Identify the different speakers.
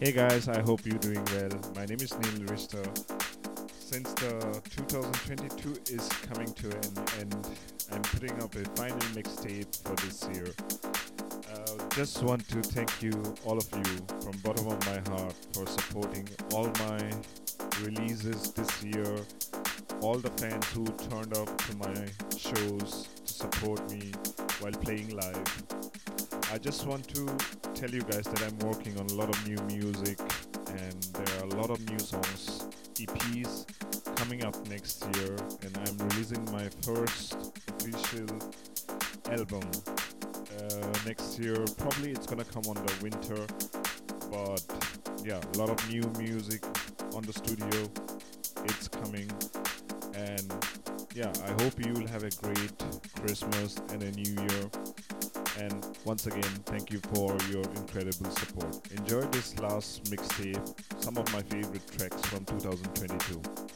Speaker 1: Hey guys, I hope you're doing well. My name is Neil Richter. Since the 2022 is coming to an end, I'm putting up a final mixtape for this year. Uh, just want to thank you, all of you, from bottom of my heart for supporting all my releases this year. All the fans who turned up to my shows to support me while playing live. I just want to tell you guys that I'm working on a lot of new music and there are a lot of new songs, EPs coming up next year and I'm releasing my first official album uh, next year. Probably it's gonna come on the winter, but yeah, a lot of new music on the studio. It's coming and yeah, I hope you will have a great Christmas and a new year. And once again, thank you for your incredible support. Enjoy this last mixtape, some of my favorite tracks from 2022.